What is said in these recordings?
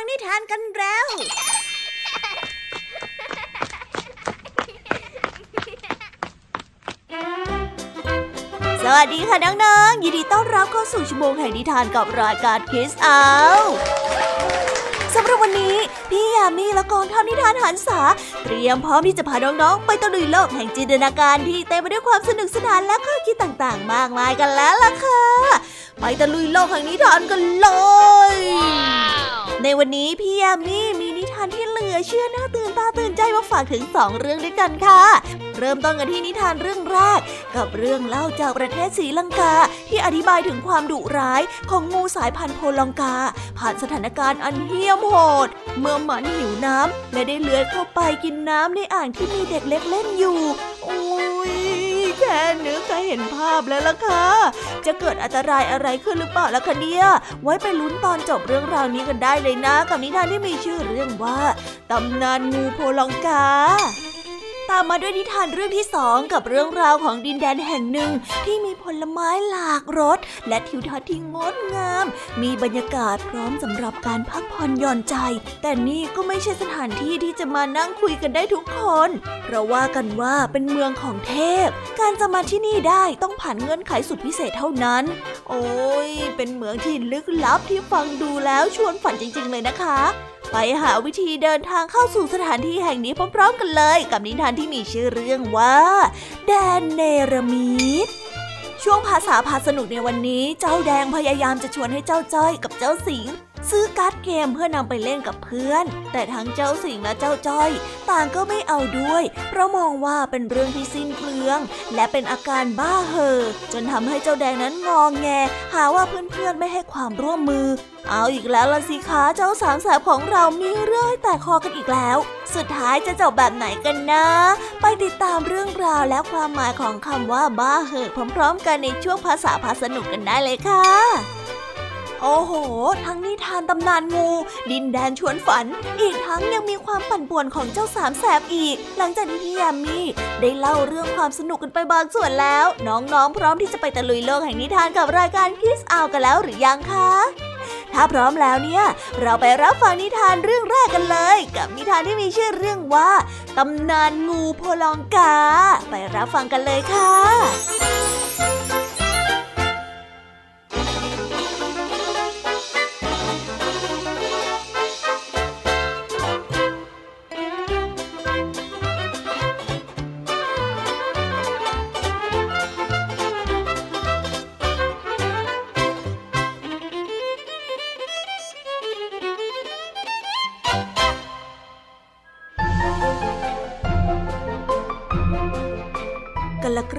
ฟังนิทานกันแล้ว สวัสดีค่ะน้องๆ ยินดีต้อนรับเข้าสู่ชั่วโมงแห่งนิทานกับรายการคิสเอาสำหรับวันนี้ พี่ยามีและกองทัพนิทานหันษา เตรียมพร้อมที่จะพาน้องๆ ไปตะลุยโลกแห่งจินตนาการที่เต็มไปด้วยความสนุกสนานและข้อคิดต่างๆ มากมายกันแล้วล่ะค่ะ ไปตะลุยโลกแห่งนิทานกันเลย ในวันนี้พี่ยามีมีนิทานที่เหลือเชื่อน่าตื่นตาตื่นใจมาฝากถึงสองเรื่องด้วยกันค่ะ เริ่มต้นกันที่นิทานเรื่องแรก กับเรื่องเล่าจากประเทศศรีลังกา ที่อธิบายถึงความดุร้ายของงูสายพันธุ์โพลองกา ผ่านสถานการณ์อันเหี้ยมโหด เมื่อมันหิวน้ำและได้เลื้อยเข้าไปกินน้ำในอ่างที่มีเด็กเล็กเล่นอยู่โอ้ย เห็นภาพแล้วล่ะค่ะ จะเกิดอันตรายอะไรขึ้นหรือเปล่าล่ะคะเนี่ย ไว้ไปลุ้นตอนจบเรื่องราวนี้กันได้เลยนะ กับนิทานที่มีชื่อเรื่องว่าตำนานงูโพลองกา ตามมาด้วยนิทานเรื่องที่สองกับเรื่องราวของดินแดนแห่งหนึ่ง ที่มีผลไม้หลากรสและทิวทัศน์ที่งดงาม มีบรรยากาศพร้อมสำหรับการพักผ่อนหย่อนใจ แต่นี่ก็ไม่ใช่สถานที่ที่จะมานั่งคุยกันได้ทุกคน เพราะว่ากันว่าเป็นเมืองของเทพ การจะมาที่นี่ได้ต้องผ่านเงื่อนไขสุดพิเศษเท่านั้น โอ้ยเป็นเมืองที่ลึกลับที่ฟังดูแล้วชวนฝันจริง ๆ เลยนะคะ ไปหาวิธีเดินทางเข้าสู่สถานที่แห่งนี้พร้อมๆกันเลย กับนิทานที่มีชื่อเรื่องว่า แดนเนรมิตช่วงภาษาพาสนุกในวันนี้ เจ้าแดงพยายามจะชวนให้เจ้าจ้อยกับเจ้าสิง ซื้อการ์ดเกมเพื่อนำไปเล่นกับเพื่อน แต่ทั้งเจ้าสิงและเจ้าจ้อย ต่างก็ไม่เอาด้วย เพราะมองว่าเป็นเรื่องที่สิ้นเปลือง และเป็นอาการบ้าเห่อจนทำให้เจ้าแดงนั้นงองแง หาว่าเพื่อนๆไม่ให้ความร่วมมือ เอาอีกแล้วละสิคะเจ้าสามแสบของเรามีเรื่องให้แตกคอกันอีกแล้ว สุดท้ายจะจบแบบไหนกันนะ ไปติดตามเรื่องราวและความหมายของคำว่าบ้าเห่อพร้อม ๆ กันในช่วงภาษาพาสนุกกันได้เลยค่ะ โอ้โห ทั้งนิทานตำนานงู ดินแดนชวนฝัน อีกทั้งยังมีความปั่นป่วนของเจ้าสามแสบอีก หลังจากที่พี่ยามีได้เล่าเรื่องความสนุกกันไปบางส่วนแล้ว น้องๆ พร้อมที่จะไปตะลุยโลกแห่งนิทานกับรายการคิสอาวกันแล้วหรือยังคะ ถ้าพร้อมแล้วเนี่ย เราไปรับฟังนิทานเรื่องแรกกันเลย กับนิทานที่มีชื่อเรื่องว่าตำนานงูโพลองกา ไปรับฟังกันเลยค่ะ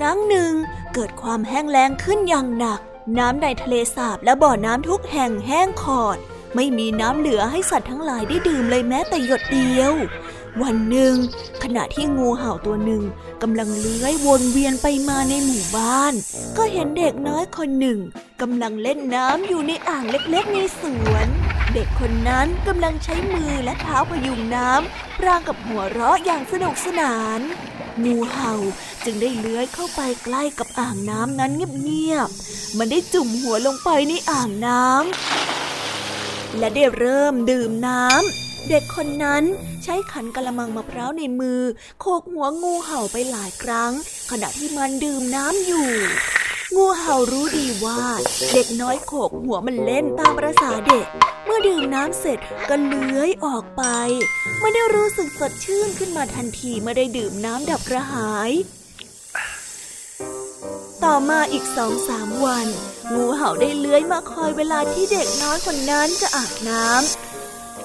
รั้งหนึ่ง เกิดความแห้งแล้งขึ้นอย่างหนัก น้ำในทะเลสาบและบ่อน้ำทุกแห่งแห้งขอด ไม่มีน้ำเหลือให้สัตว์ทั้งหลายได้ดื่มเลยแม้แต่หยดเดียว วันหนึ่ง ขณะที่งูเห่าตัวหนึ่งกำลังเลื้อยวนเวียนไปมาในหมู่บ้าน ก็เห็นเด็กน้อยคนหนึ่งกำลังเล่นน้ำอยู่ในอ่างเล็กๆในสวน ด็กคนนั้นกำลังใช้มือและเท้าพยุงน้ำพรางกับหัวเราะอย่างสนุกสนาน งูเห่าจึงได้เลื้อยเข้าไปใกล้กับอ่างน้ำนั้นเงียบๆ มันได้จุ่มหัวลงไปในอ่างน้ำและได้เริ่มดื่มน้ำเด็กคนนั้นใช้ขันกระมังมะพร้าวในมือ โขกหัวงูเห่าไปหลายครั้ง ขณะที่มันดื่มน้ำอยู่ งูเห่ารู้ดีว่า เด็กน้อยโขกหัวมันเล่นตามประษาเด็ก เมื่อดื่มน้ำเสร็จก็เลื้อยออกไปไม่ได้รู้สึกสดชื่นขึ้นมาทันทีเมื่อได้ดื่มน้ำดับกระหาย ต่อมาอีกสองสามวัน งูเห่าได้เลื้อยมาคอยเวลาที่เด็กน้อยคนนั้นจะอาบน้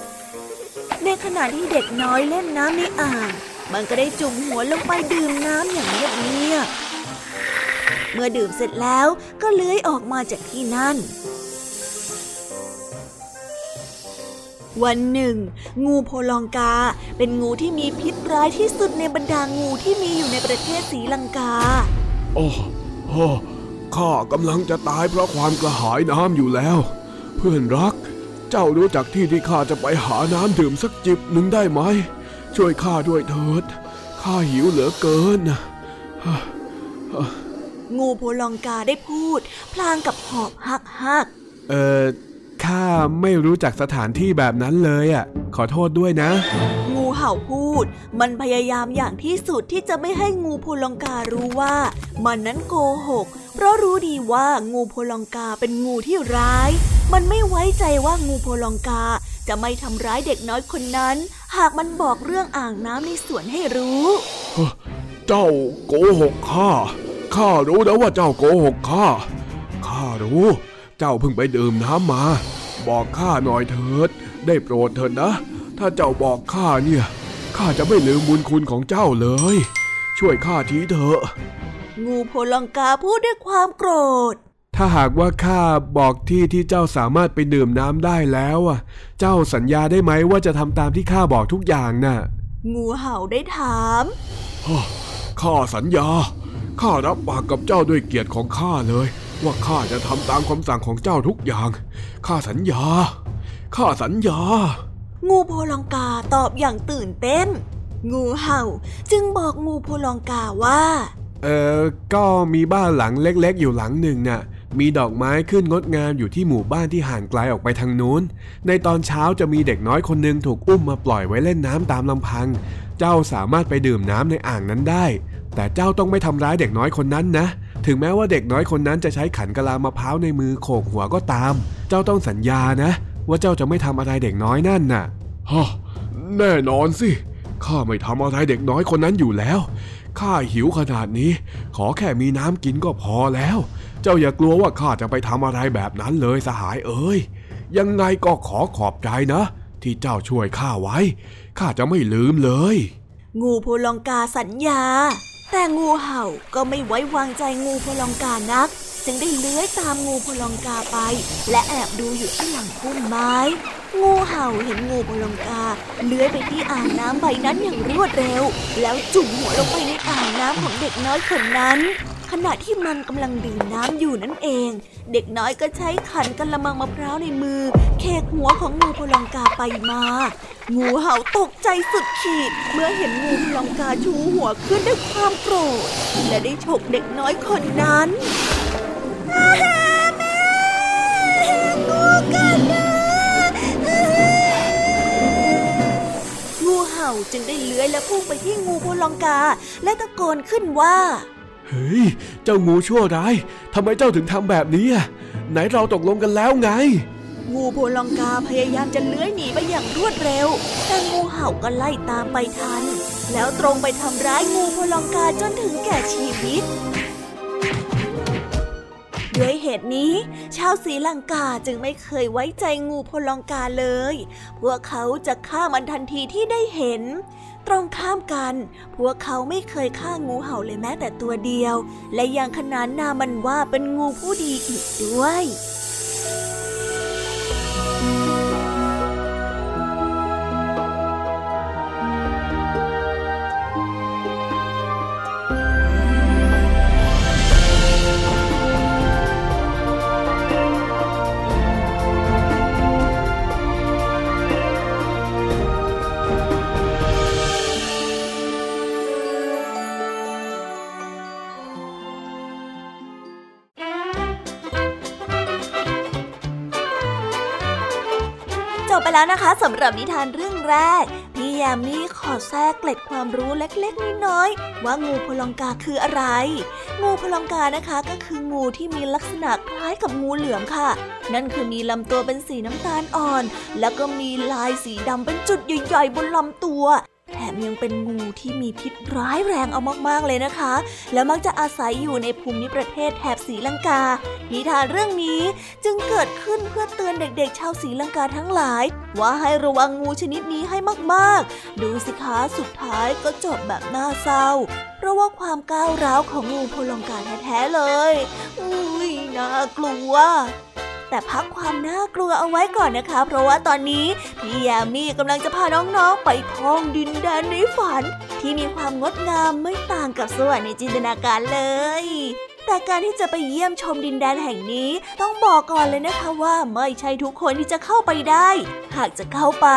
ำในขณะที่เด็กน้อยเล่นน้ำในอ่างมันก็ได้จุ่มหัวลงไปดื่มน้ำอย่างเงียบ เมื่อดื่มเสร็จแล้วก็เลื้อยออกมาจากที่นั่น วันหนึ่ง งูโพลองกา เป็นงูที่มีพิษร้ายที่สุดในบรรดางูที่มีอยู่ในประเทศศรีลังกา โอ้โหข้ากำลังจะตายเพราะความกระหายน้ำอยู่แล้ว เพื่อนรัก เจ้ารู้จักที่ที่ข้าจะไปหาน้ำดื่มสักจิบหนึ่งได้ไหม ช่วยข้าด้วยเถิดข้าหิวเหลือเกิน งูโพลองกาได้พูด พลางกับหอบหักหักเอ่อขข้าไม่รู้จักสถานที่แบบนั้นเลยอะ ขอโทษด้วยนะ งูเห่าพูด มันพยายามอย่างที่สุดที่จะไม่ให้งูโพลองการู้ว่า มันนั้นโกหก เพราะรู้ดีว่างูโพลองกาเป็นงูที่ร้าย มันไม่ไว้ใจว่างูโพลองกาจะไม่ทำร้ายเด็กน้อยคนนั้น หากมันบอกเรื่องอ่างน้ำในสวนให้รู้ เจ้าโกหกข้า ข้ารู้นะว่าเจ้าโกหกข้า ข้ารู้ เจ้าเพิ่งไปดื่มน้ำมา บอกข้าหน่อยเถิด ได้โปรดเถิดนะ ถ้าเจ้าบอกข้าเนี่ย ข้าจะไม่ลืมบุญคุณของเจ้าเลย ช่วยข้าทีเถอะ งูโพลองกาพูดด้วยความโกรธ ถ้าหากว่าข้าบอกที่ที่เจ้าสามารถไปดื่มน้ำได้แล้วอะ เจ้าสัญญาได้ไหมว่าจะทำตามที่ข้าบอกทุกอย่างน่ะ งูเห่าได้ถามข้าสัญญา ข้ารับปากกับเจ้าด้วยเกียรติของข้าเลย ว่าข้าจะทำตามคำสั่งของเจ้าทุกอย่างข้าสัญญาข้าสัญญา งูโพลองกาตอบอย่างตื่นเต้น งูเห่าจึงบอกงูโพลองกาว่า เออก็มีบ้านหลังเล็กๆ อยู่หลังหนึ่งน่ะมีดอกไม้ขึ้นงดงามอยู่ที่หมู่บ้านที่ห่างไกลออกไปทางนู้น ในตอนเช้าจะมีเด็กน้อยคนหนึ่งถูกอุ้มมาปล่อยไว้เล่นน้ำตามลำพัง เจ้าสามารถไปดื่มน้ำในอ่างนั้นได้ แต่เจ้าต้องไม่ทำร้ายเด็กน้อยคนนั้นนะ ถึงแม้ว่าเด็กน้อยคนนั้นจะใช้ขันกะลามะพร้าวในมือโขกหัวก็ตาม เจ้าต้องสัญญานะ ว่าเจ้าจะไม่ทำอะไรเด็กน้อยนั่นน่ะฮะแน่นอนสิข้าไม่ทำอะไรเด็กน้อยคนนั้นอยู่แล้วข้าหิวขนาดนี้ ขอแค่มีน้ำกินก็พอแล้ว เจ้าอย่ากลัวว่าข้าจะไปทำอะไรแบบนั้นเลยสหายเอ้ย ยังไงก็ขอขอบใจนะ ที่เจ้าช่วยข้าไว้ ข้าจะไม่ลืมเลย งูโพลองกาสัญญา แต่งูเห่าก็ไม่ไว้วางใจงูพลองกานัก จึงได้เลื้อยตามงูพลองกาไป และแอบดูอยู่ที่หลังพุ่มไม้ งูเห่าเห็นงูพลองกาเลื้อยไปที่อ่างน้ำใบนั้นอย่างรวดเร็ว แล้วจุ่มหัวลงไปในอ่างน้ำของเด็กน้อยคนนั้น ณะที่มันกำลังดื่มน้ำอยู่นั่นเอง เด็กน้อยก็ใช้ขันกระมังมะพร้าวในมือ เคกหัวของงูพลองกาไปมา งูเห่าตกใจสุดขีด เมื่อเห็นงูพลองกาชูหัวขึ้นด้วยความโกรธ และได้ฉกเด็กน้อยคนนั้นงูกันนะงูเห่าจึงได้เลื้อยและพุ่งไปที่งูโพลองกา และตะโกนขึ้นว่า เฮ้ย เจ้างูชั่วร้ายทำไมเจ้าถึงทำแบบนี้อะไหนเราตกลงกันแล้วไง งูโพลองกาพยายามจะเลื้อยหนีไปอย่างรวดเร็ว แต่งูเห่าก็ไล่ตามไปทัน แล้วตรงไปทำร้ายงูโพลองกาจนถึงแก่ชีวิตด้วยเหตุนี้ ชาวศรีลังกาจึงไม่เคยไว้ใจงูพลองกาเลย พวกเขาจะฆ่ามันทันทีที่ได้เห็น ตรงข้ามกัน พวกเขาไม่เคยฆ่างูเห่าเลยแม้แต่ตัวเดียว และยังขนานนามมันว่าเป็นงูผู้ดีอีกด้วย รับนิทานเรื่องแรก พี่ยามีขอแทรกเกล็ดความรู้เล็กๆ น้อยๆว่างูพลองกาคืออะไร งูพลองกานะคะก็คืองูที่มีลักษณะคล้ายกับงูเหลือมค่ะ นั่นคือมีลำตัวเป็นสีน้ำตาลอ่อน แล้วก็มีลายสีดำเป็นจุดใหญ่ๆบนลำตัว ยังเป็นงูที่มีพิษร้ายแรงเอามากๆเลยนะคะ และมักจะอาศัยอยู่ในภูมิประเทศแถบศรีลังกา นิทานเรื่องนี้จึงเกิดขึ้นเพื่อเตือนเด็กๆ ชาวศรีลังกาทั้งหลาย ว่าให้ระวังงูชนิดนี้ให้มากๆ ดูสิคะสุดท้ายก็จบแบบน่าเศร้า เพราะว่าความก้าวร้าวของงูโพลองกาแท้ๆเลยอุ้ยน่ากลัว แต่พักความน่ากลัวเอาไว้ก่อนนะคะ เพราะว่าตอนนี้พี่ยามีกำลังจะพาน้องๆ ไปท่องดินแดนในฝัน ที่มีความงดงามไม่ต่างกับสวรรค์ในจินตนาการเลย แต่การที่จะไปเยี่ยมชมดินแดนแห่งนี้ ต้องบอกก่อนเลยนะคะว่าไม่ใช่ทุกคนที่จะเข้าไปได้ หากจะเข้าไป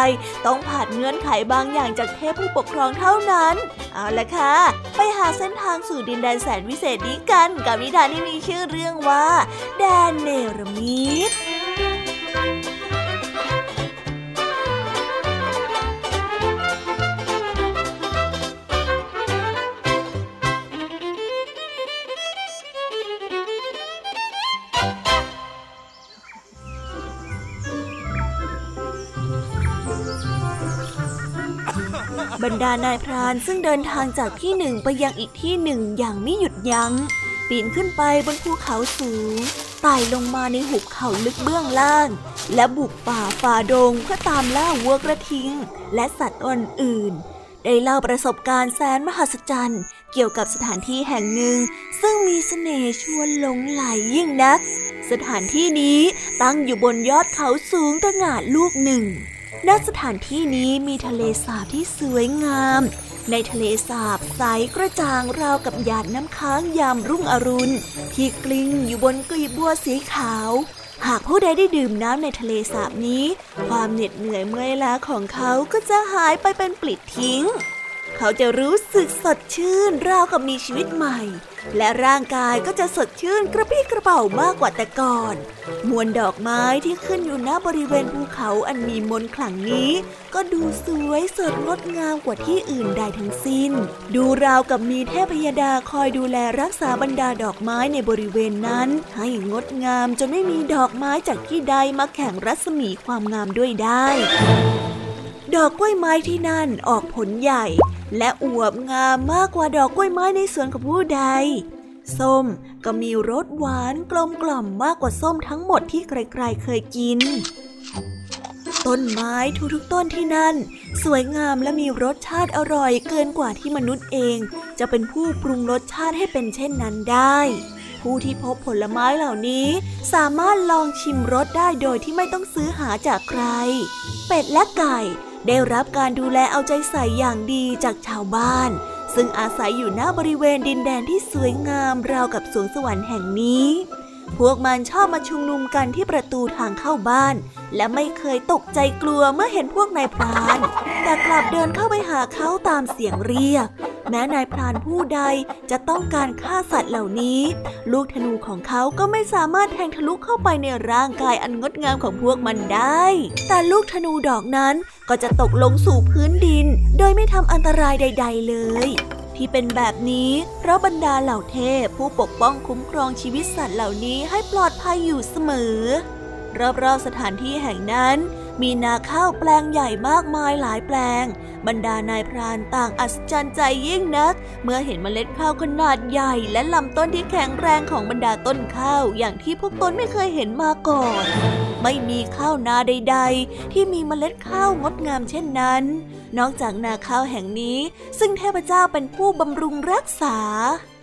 ต้องผ่านเงื่อนไขบางอย่างจากเทพผู้ปกครองเท่านั้น เอาละค่ะ ไปหาเส้นทางสู่ดินแดนแสนวิเศษนี้กันกับนิทานที่มีชื่อเรื่องว่า แดนเนรมิต รรดานายพรานซึ่งเดินทางจากที่หนึ่งไปยังอีกที่หนึ่งอย่างไม่หยุดยัง้ง ปีนขึ้นไปบนภูเขาสูงไต่ลงมาในหุบเขาลึกเบื้องล่าง และบุกป่าฝ่าดงเพื่อตามล่าวัวกระทิง และสัตว์อื่นๆได้เล่าประสบการณ์แสนมหัศจรรย์ เกี่ยวกับสถานที่แห่งหนึ่ง ซึ่งมีสเสน่ห์ชวนหลงไหลยิ่งนัก สถานที่นี้ตั้งอยู่บนยอดเขาสูงตะหง่านลูกหนึ่ง ณสถานที่นี้มีทะเลสาบที่สวยงาม ในทะเลสาบใสกระจ่างราวกับหยาดน้ำค้างยามรุ่งอรุณ ที่กลิ้งอยู่บนกลีบบัวสีขาว หากผู้ใดได้ดื่มน้ำในทะเลสาบนี้ ความเหน็ดเหนื่อยเมื่อยล้าของเขาก็จะหายไปเป็นปลิดทิ้ง เขาจะรู้สึกสดชื่นราวกับมีชีวิตใหม่ และร่างกายก็จะสดชื่นกระปี้กระเป๋ามากกว่าแต่ก่อน มวลดอกไม้ที่ขึ้นอยู่ณบริเวณภูเขาอันมีมนขลังนี้ ก็ดูสวยสดงดงามกว่าที่อื่นใดทั้งสิ้น ดูราวกับมีเทพยดาคอยดูแลรักษาบรรดาดอกไม้ในบริเวณนั้น ให้งดงามจนไม่มีดอกไม้จากที่ใดมาแข่งรัศมีความงามด้วยได้ ดอกกล้วยไม้ที่นั่นออกผลใหญ่ และอวบงามมากกว่าดอกกล้วยไม้ในสวนของผู้ใด ส้มก็มีรสหวานกลมกล่อมมากกว่าส้มทั้งหมดที่ใครๆเคยกิน ต้นไม้ทุกๆต้นที่นั่น สวยงามและมีรสชาติอร่อยเกินกว่าที่มนุษย์เอง จะเป็นผู้ปรุงรสชาติให้เป็นเช่นนั้นได้ผู้ที่พบผลไม้เหล่านี้ สามารถลองชิมรสได้โดยที่ไม่ต้องซื้อหาจากใคร เป็ดและไก่ ได้รับการดูแลเอาใจใส่อย่างดีจากชาวบ้าน ซึ่งอาศัยอยู่หน้าบริเวณดินแดนที่สวยงามราวกับสวงสวรรค์แห่งนี้ พวกมันชอบมาชุมนุมกันที่ประตูทางเข้าบ้าน และไม่เคยตกใจกลัวเมื่อเห็นพวกนายพราน แต่กลับเดินเข้าไปหาเขาตามเสียงเรียก แม้นายพรานผู้ใดจะต้องการฆ่าสัตว์เหล่านี้ ลูกธนูของเขาก็ไม่สามารถแทงทะลุเข้าไปในร่างกายอันงดงามของพวกมันได้ แต่ลูกธนูดอกนั้นก็จะตกลงสู่พื้นดิน โดยไม่ทำอันตรายใด ๆ เลยที่เป็นแบบนี้เพราะบรรดาเหล่าเทพผู้ปกป้องคุ้มครองชีวิตสัตว์เหล่านี้ให้ปลอดภัยอยู่เสมอ รอบๆสถานที่แห่งนั้น มีนาข้าวแปลงใหญ่มากมายหลายแปลง บรรดานายพรานต่างอัศจรรย์ใจยิ่งนัก เมื่อเห็นเมล็ดข้าวขนาดใหญ่ และลำต้นที่แข็งแรงของบรรดาต้นข้าวอย่างที่พวกตนไม่เคยเห็นมาก่อน ไม่มีข้าวนาใด ๆ ที่มีเมล็ดข้าวงดงามเช่นนั้น นอกจากนาข้าวแห่งนี้ ซึ่งเทพเจ้าเป็นผู้บำรุงรักษา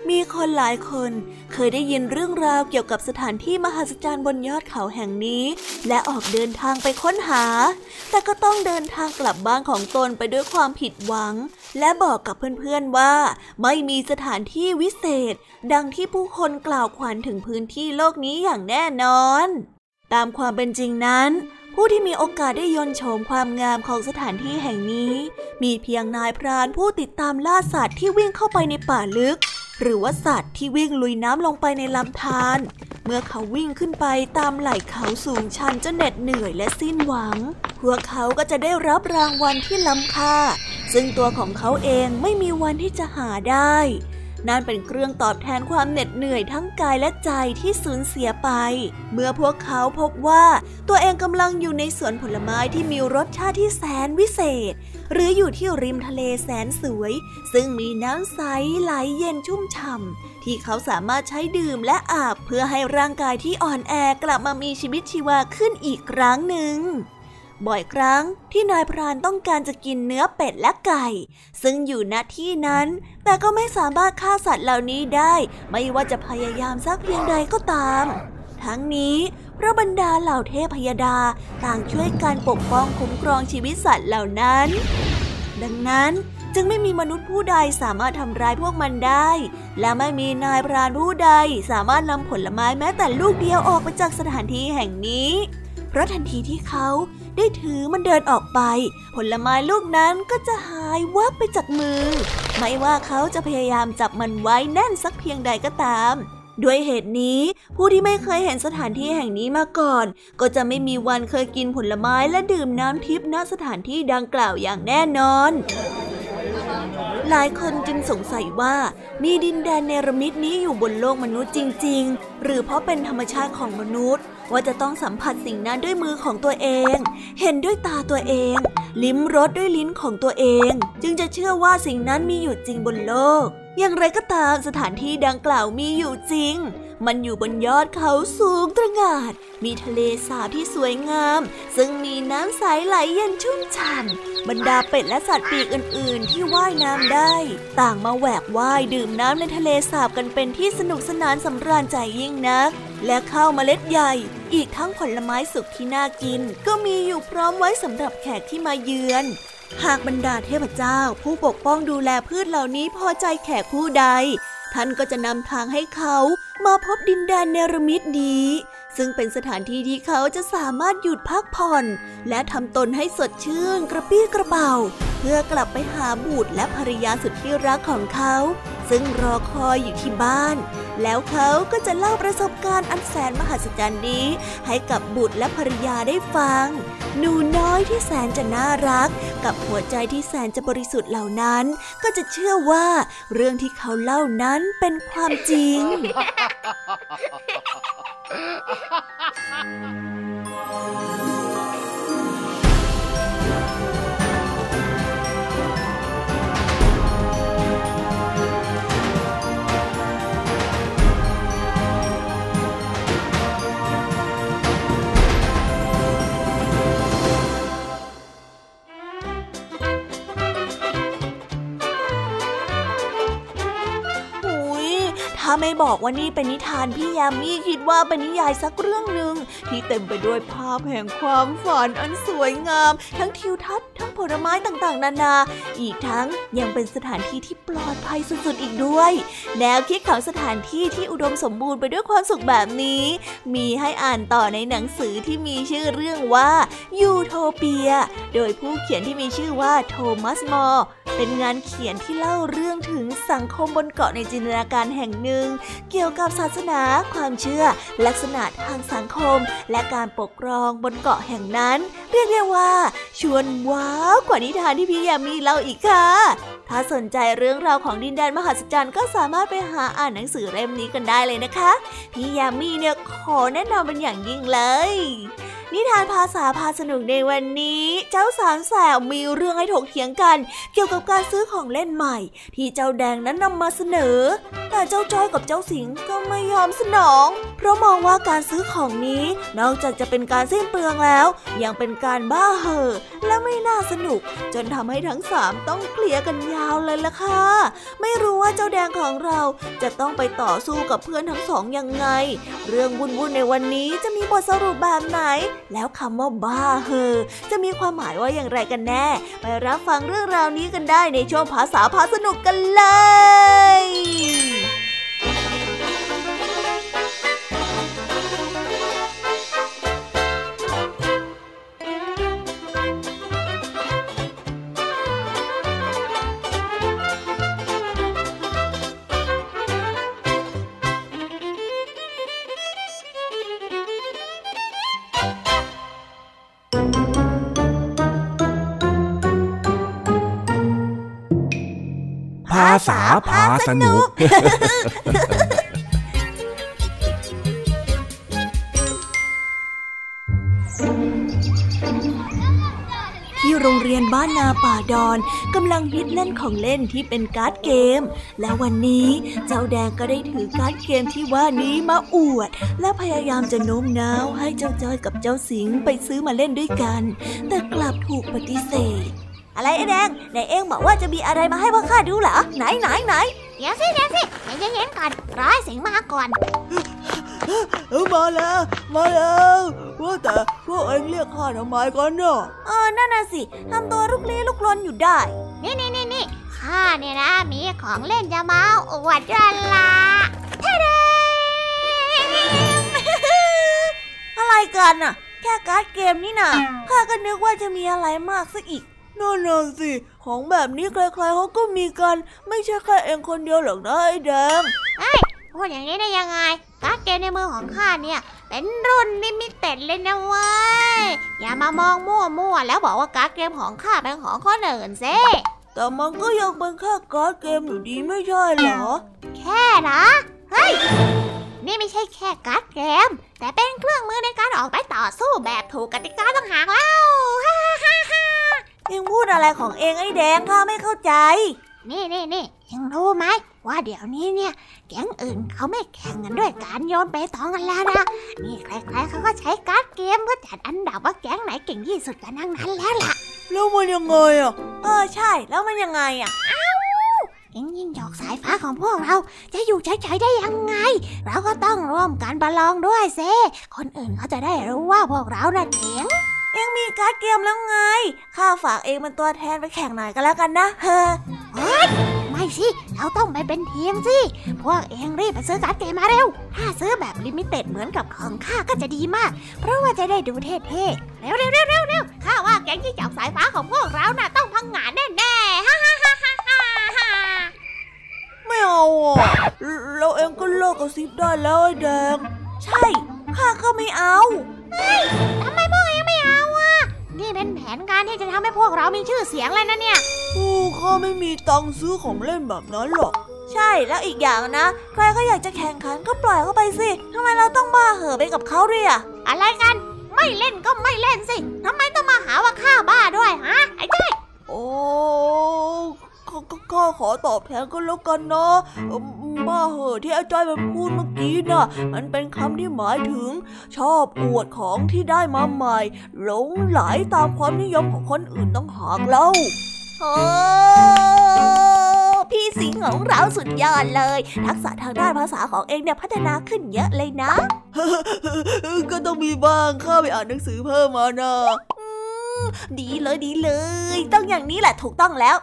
มีคนหลายคนเคยได้ยินเรื่องราวเกี่ยวกับสถานที่มหัศจรรย์บนยอดเขาแห่งนี้ และออกเดินทางไปค้นหา แต่ก็ต้องเดินทางกลับบ้านของตนไปด้วยความผิดหวัง และบอกกับเพื่อนๆว่า ไม่มีสถานที่วิเศษ ดังที่ผู้คนกล่าวขวัญถึงพื้นที่โลกนี้อย่างแน่นอน ตามความเป็นจริงนั้นผู้ที่มีโอกาสได้ยนโฉมความงามของสถานที่แห่งนี้ มีเพียงนายพรานผู้ติดตามล่าสัตว์ที่วิ่งเข้าไปในป่าลึก หรือว่าสัตว์ที่วิ่งลุยน้ำลงไปในลำธารเมื่อเขาวิ่งขึ้นไปตามไหล่เขาสูงชันจนเหน็ดเหนื่อยและสิ้นหวัง พวกเขาก็จะได้รับรางวัลที่ล้ำค่า ซึ่งตัวของเขาเองไม่มีวันที่จะหาได้ นั่นเป็นเครื่องตอบแทนความเหน็ดเหนื่อยทั้งกายและใจที่สูญเสียไป เมื่อพวกเขาพบว่าตัวเองกำลังอยู่ในสวนผลไม้ที่มีรสชาติที่แสนวิเศษ หรืออยู่ที่ริมทะเลแสนสวย ซึ่งมีน้ำใสไหลเย็นชุ่มฉ่ำที่เขาสามารถใช้ดื่มและอาบเพื่อให้ร่างกายที่อ่อนแอกลับมามีชีวิตชีวาขึ้นอีกครั้งหนึ่ง บ่อยครั้งที่นายพรานต้องการจะกินเนื้อเป็ดและไก่ ซึ่งอยู่ณที่นั้น แต่ก็ไม่สามารถฆ่าสัตว์เหล่านี้ได้ ไม่ว่าจะพยายามสักเพียงใดก็ตาม ทั้งนี้พระบรรดาเหล่าเทพยดาต่างช่วยการปกป้องคุ้มครองชีวิตสัตว์เหล่านั้น ดังนั้นจึงไม่มีมนุษย์ผู้ใดสามารถทำร้ายพวกมันได้ และไม่มีนายพรานผู้ใดสามารถนำผลไม้แม้แต่ลูกเดียวออกไปจากสถานที่แห่งนี้ เพราะทันทีที่เขา ได้ถือมันเดินออกไป ผลไม้ลูกนั้นก็จะหายวับไปจากมือ ไม่ว่าเขาจะพยายามจับมันไว้แน่นสักเพียงใดก็ตามด้วยเหตุนี้ ผู้ที่ไม่เคยเห็นสถานที่แห่งนี้มาก่อน ก็จะไม่มีวันเคยกินผลไม้และดื่มน้ำทิพย์ณสถานที่ดังกล่าวอย่างแน่นอน หลายคนจึงสงสัยว่า มีดินแดนเนรมิตนี้อยู่บนโลกมนุษย์จริง ๆ หรือเพราะเป็นธรรมชาติของมนุษย์ ว่าจะต้องสัมผัสสิ่งนั้นด้วยมือของตัวเอง เห็นด้วยตาตัวเอง ลิ้มรสด้วยลิ้นของตัวเอง จึงจะเชื่อว่าสิ่งนั้นมีอยู่จริงบนโลก อย่างไรก็ตามสถานที่ดังกล่าวมีอยู่จริง มันอยู่บนยอดเขาสูงตระหง่านมีทะเลสาบที่สวยงาม ซึ่งมีน้ำใสไหลเย็นชุ่มฉ่ำบรรดาเป็ดและสัตว์ปีกอื่น ๆ ที่ว่ายน้ำได้ ต่างมาแหวกว่ายดื่มน้ำในทะเลสาบกันเป็นที่สนุกสนานสำราญใจยิ่งนัก และข้าวเมล็ดใหญ่ อีกทั้งผลไม้สุกที่น่ากิน ก็มีอยู่พร้อมไว้สำหรับแขกที่มาเยือน หากบรรดาเทพเจ้า ผู้ปกป้องดูแลพืชเหล่านี้พอใจแขกผู้ใด ท่านก็จะนำทางให้เขามาพบดินแดนเนรมิตดีซึ่งเป็นสถานที่ที่เขาจะสามารถหยุดพักผ่อน และทำตนให้สดชื่นกระปี้กระเป๋า เพื่อกลับไปหาบุตรและภรรยาสุดที่รักของเขา ซึ่งรอคอยอยู่ที่บ้าน แล้วเขาก็จะเล่าประสบการณ์อันแสนมหัศจรรย์นี้ ให้กับบุตรและภรรยาได้ฟัง หนูน้อยที่แสนจะน่ารัก กับหัวใจที่แสนจะบริสุทธิ์เหล่านั้น ก็จะเชื่อว่าเรื่องที่เขาเล่านั้นเป็นความจริง Ha ha ถ้าไม่บอกว่านี่เป็นนิทานพี่ยามีคิดว่าเป็นนิยายสักเรื่องหนึ่งที่เต็มไปด้วยภาพแห่งความฝันอันสวยงาม ทั้งทิวทัศน์ทั้งผลไม้ต่างๆ นานา อีกทั้งยังเป็นสถานที่ที่ปลอดภัยสุดๆอีกด้วย แนวคิดของสถานที่ที่อุดมสมบูรณ์ไปด้วยความสุขแบบนี้ มีให้อ่านต่อในหนังสือที่มีชื่อเรื่องว่ายูโทเปีย โดยผู้เขียนที่มีชื่อว่าโทมัสมอร์เป็นงานเขียนที่เล่าเรื่องถึงสังคมบนเกาะในจินตนาการแห่งหนึ่งเกี่ยวกับศาสนา ความเชื่อ ลักษณะทางสังคม และการปกครองบนเกาะแห่งนั้น เรียกได้ว่า ชวนว้าวกว่านิทานที่พี่ยามีเล่าอีกค่ะ ถ้าสนใจเรื่องราวของดินแดนมหัศจรรย์ก็สามารถไปหาอ่านหนังสือเล่มนี้กันได้เลยนะคะ พี่ยามีเนี่ยขอแนะนำเป็นอย่างยิ่งเลย นิทานภาษาพาสนุกในวันนี้ เจ้าสามแสบมีเรื่องให้ถกเถียงกัน เกี่ยวกับการซื้อของเล่นใหม่ ที่เจ้าแดงนั้นนำมาเสนอ แต่เจ้าจ้อยกับเจ้าสิงก็ไม่ยอมสนอง เพราะมองว่าการซื้อของนี้นอกจากจะเป็นการสิ้นเปลืองแล้ว ยังเป็นการบ้าเห่อและาสนุก จนทำให้ทั้งสามต้องเคลียร์กันยาวเลยล่ะค่ะ ไม่รู้ว่าเจ้าแดงของเราจะต้องไปต่อสู้กับเพื่อนทั้งสองยังไง เรื่องวุ่นๆในวันนี้จะมีบทสรุปแบบไหน แล้วคำว่าบ้าเฮอจะมีความหมายว่าอย่างไรกันแน่ ไปรับฟังเรื่องราวนี้กันได้ในช่วงภาษาพาสนุกกันเลย สนุก ที่โรงเรียนบ้านนาป่าดอนกำลังฮิตเล่นของเล่นที่เป็นการ์ดเกม และวันนี้เจ้าแดงก็ได้ถือการ์ดเกมที่ว่านี้มาอวด และพยายามจะโน้มน้าวให้เจ้าจ้อยกับเจ้าสิงไปซื้อมาเล่นด้วยกัน แต่กลับถูกปฏิเสธอะไรไอ้แดงไหนเองบอกว่าจะมีอะไรมาให้พวกข้าดูเหรอไหนไหนไหน เดี๋ยวสิเดี๋ยวสิใจเย็นๆก่อนร้อยสิงมาก่อนมาแล้วมาแล้วว่าแต่พวกเอ็งเรียกข้าทำไมกันเนาะเออนั่นน่ะสิทำตัวลุกลี้ลุกลนอยู่ได้ นี่นี่นี่นี่ข้าเนี่ยนะมีของเล่นจะมาอวดกันละเท่เดอะไรกันน่ะ แค่การ์ดเกมนี่น่ะข้าก็นึกว่าจะมีอะไรมากซะอีก นั่นน่ะสิ ของแบบนี้ใครๆเขาก็มีกัน ไม่ใช่แค่เองคนเดียวหรอกนะไอ้แดงไอ้พูดอย่างนี้ได้ยังไง การ์ดเกมในมือของข้าเนี่ย เป็นรุ่น limited เลยนะเว้ย อย่ามามองมั่วๆแล้วบอกว่าการ์ดเกมของข้าเป็นของคนอื่นซิแต่มันก็ยังเป็นแค่การ์ดเกมอยู่ดีไม่ใช่เหรอ แค่นะเฮ้ยนี่ไม่ใช่แค่การ์ดเกม แต่เป็นเครื่องมือในการออกไปต่อสู้แบบถูกกติกาต่างหากแล้วฮ่าฮ่าฮ่า เองพูดอะไรของเองไอ้แดงข้าไม่เข้าใจ นี่นี่นี่เองรู้ไหมว่าเดี๋ยวนี้เนี่ย แก๊งอื่นเขาไม่แข่งกันด้วยการโยนเปตองกันแล้วนะ นี่ใครๆเขาก็ใช้การ์ดเกมเพื่อจัดอันดับว่าแก๊งไหนเก่งที่สุดกันทั้งนั้นแล้วล่ะ แล้วมันยังไงอะ เออใช่ แล้วมันยังไงอะเอ็งยิงหยอกสายฟ้าของพวกเราจะอยู่เฉยๆได้ยังไง เราก็ต้องร่วมกันประลองด้วยสิคนอื่นเขาจะได้รู้ว่าพวกเราน่ะเจ๋ง เองมีการ์ดเกมแล้วไง ข้าฝากเองเป็นตัวแทนไปแข่งหน่อยก็แล้วกันนะเฮ้อไม่สิ เราต้องไปเป็นทีมสิ พวกเองรีบไปซื้อการ์ดเกมมาเร็ว ถ้าซื้อแบบ limited เหมือนกับของข้าก็จะดีมาก เพราะว่าจะได้ดูเท่ๆ เร็วเร็วเร็วเร็วเร็วข้าว่าแก๊งที่จับสายฟ้าของพวกเราน่ะต้องพังงานแน่ๆฮ่าฮ่าฮ่าฮ่าฮ่าฮ่าไม่เอาอะแล้วเองก็เลิกกระซิบได้แล้วไอ้แดง ใช่ ข้าก็ไม่เอาทำไมพวกเองไม่เอาอะ นี่เป็นแผนการที่จะทำให้พวกเรามีชื่อเสียงเลยนะเนี่ย อู้ข้าไม่มีตังค์ซื้อของเล่นแบบนั้นหรอก ใช่แล้วอีกอย่างนะ ใครก็อยากจะแข่งขันก็ปล่อยเขาไปสิทำไมเราต้องบ้าเห่อะไปกับเขาด้วยอะอะไรกัน ไม่เล่นก็ไม่เล่นสิทำไมต้องมาหาว่าข้าบ้าด้วยฮะไอ้เจ้ยโอ้ ข้าข้าข้าขอตอบแทนก็แล้วกันนะเอิ่มบ้าเหอะที่อาจารย์มันพูดเมื่อกี้น่ะ มันเป็นคำที่หมายถึง ชอบอวดของที่ได้มาใหม่ หลงไหลตามความนิยมของคนอื่นต้องหากเล่าโอ้พี่สิงห์ของเราสุดยอดเลย ทักษะทางด้านภาษาของเองเนี่ยพัฒนาขึ้นเยอะเลยนะ ก็ต้องมีบ้างข้าไปอ่านหนังสือเพิ่มมานะดีเลยดีเลย ต้องอย่างนี้แหละถูกต้องแล้ว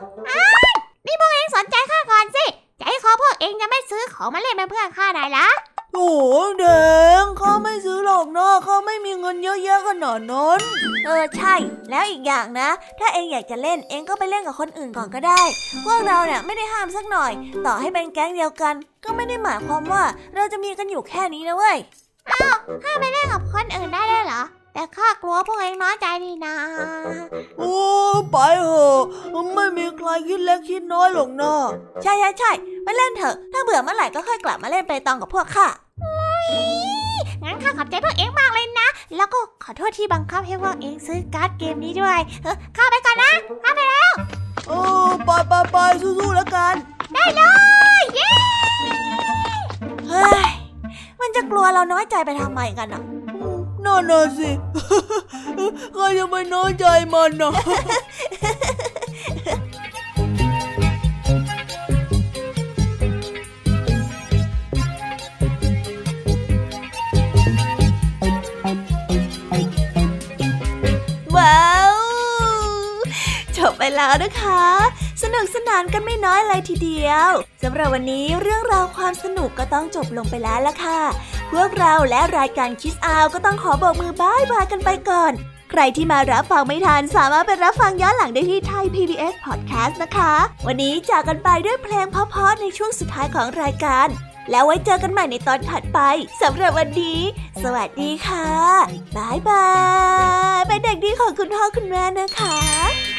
นี่พวกเองสนใจข้าก่อนสิใจคอพวกเองจะไม่ซื้อของมาเล่นเป็นเพื่อนข้าได้ละโอ้แดงข้าไม่ซื้อหรอกนะข้าไม่มีเงินเยอะแยะขนาดนั้น เออใช่ แล้วอีกอย่างนะ ถ้าเองอยากจะเล่นเองก็ไปเล่นกับคนอื่นก่อนก็ได้ พวกเราเนี่ยไม่ได้ห้ามสักหน่อย ต่อให้เป็นแก๊งเดียวกัน ก็ไม่ได้หมายความว่าเราจะมีกันอยู่แค่นี้นะเว้ยข้าไปเล่นกับคนอื่นได้ด้วยเหรอ แต่ข้ากลัวพวกเองน้อยใจนี่นาโอ้ไปเถอะไม่มีใครคิดเล็กคิดน้อยหรอกนะใช่ใช่ใช่ไปเล่นเถอะ ถ้าเบื่อเมื่อไหร่ก็ค่อยกลับมาเล่นไปตองกับพวกข้างั้นข้าขอบใจพวกเองมากเลยนะ แล้วก็ขอโทษที่บังคับให้พวกเองซื้อการ์ดเกมนี้ด้วยเฮ้อข้าไปก่อนนะข้าไปแล้วเออไปไปไปสู้ๆแล้วกัน ได้เลยเย้เฮ้ยมันจะกลัวเราน้อยใจไปทำไมกันอะ นั่นน่ะสิใครจะไปน้อยใจมันนะว้าวจบไปแล้วนะคะ สนุกสนานกันไม่น้อยเลยทีเดียวสำหรับวันนี้เรื่องราวความสนุกก็ต้องจบลงไปแล้วละค่ะ พวกเราและรายการคิสอาวก็ต้องขอบอกมือบายบายกันไปก่อน ใครที่มารับฟังไม่ทันสามารถไปรับฟังย้อนหลังได้ที่ไทย PBS Podcast นะคะ วันนี้จากกันไปด้วยเพลงเพราะๆในช่วงสุดท้ายของรายการ แล้วไว้เจอกันใหม่ในตอนถัดไปสำหรับวันนี้ สวัสดีค่ะบายบายเป็นเด็กดีของคุณพ่อคุณแม่นะคะ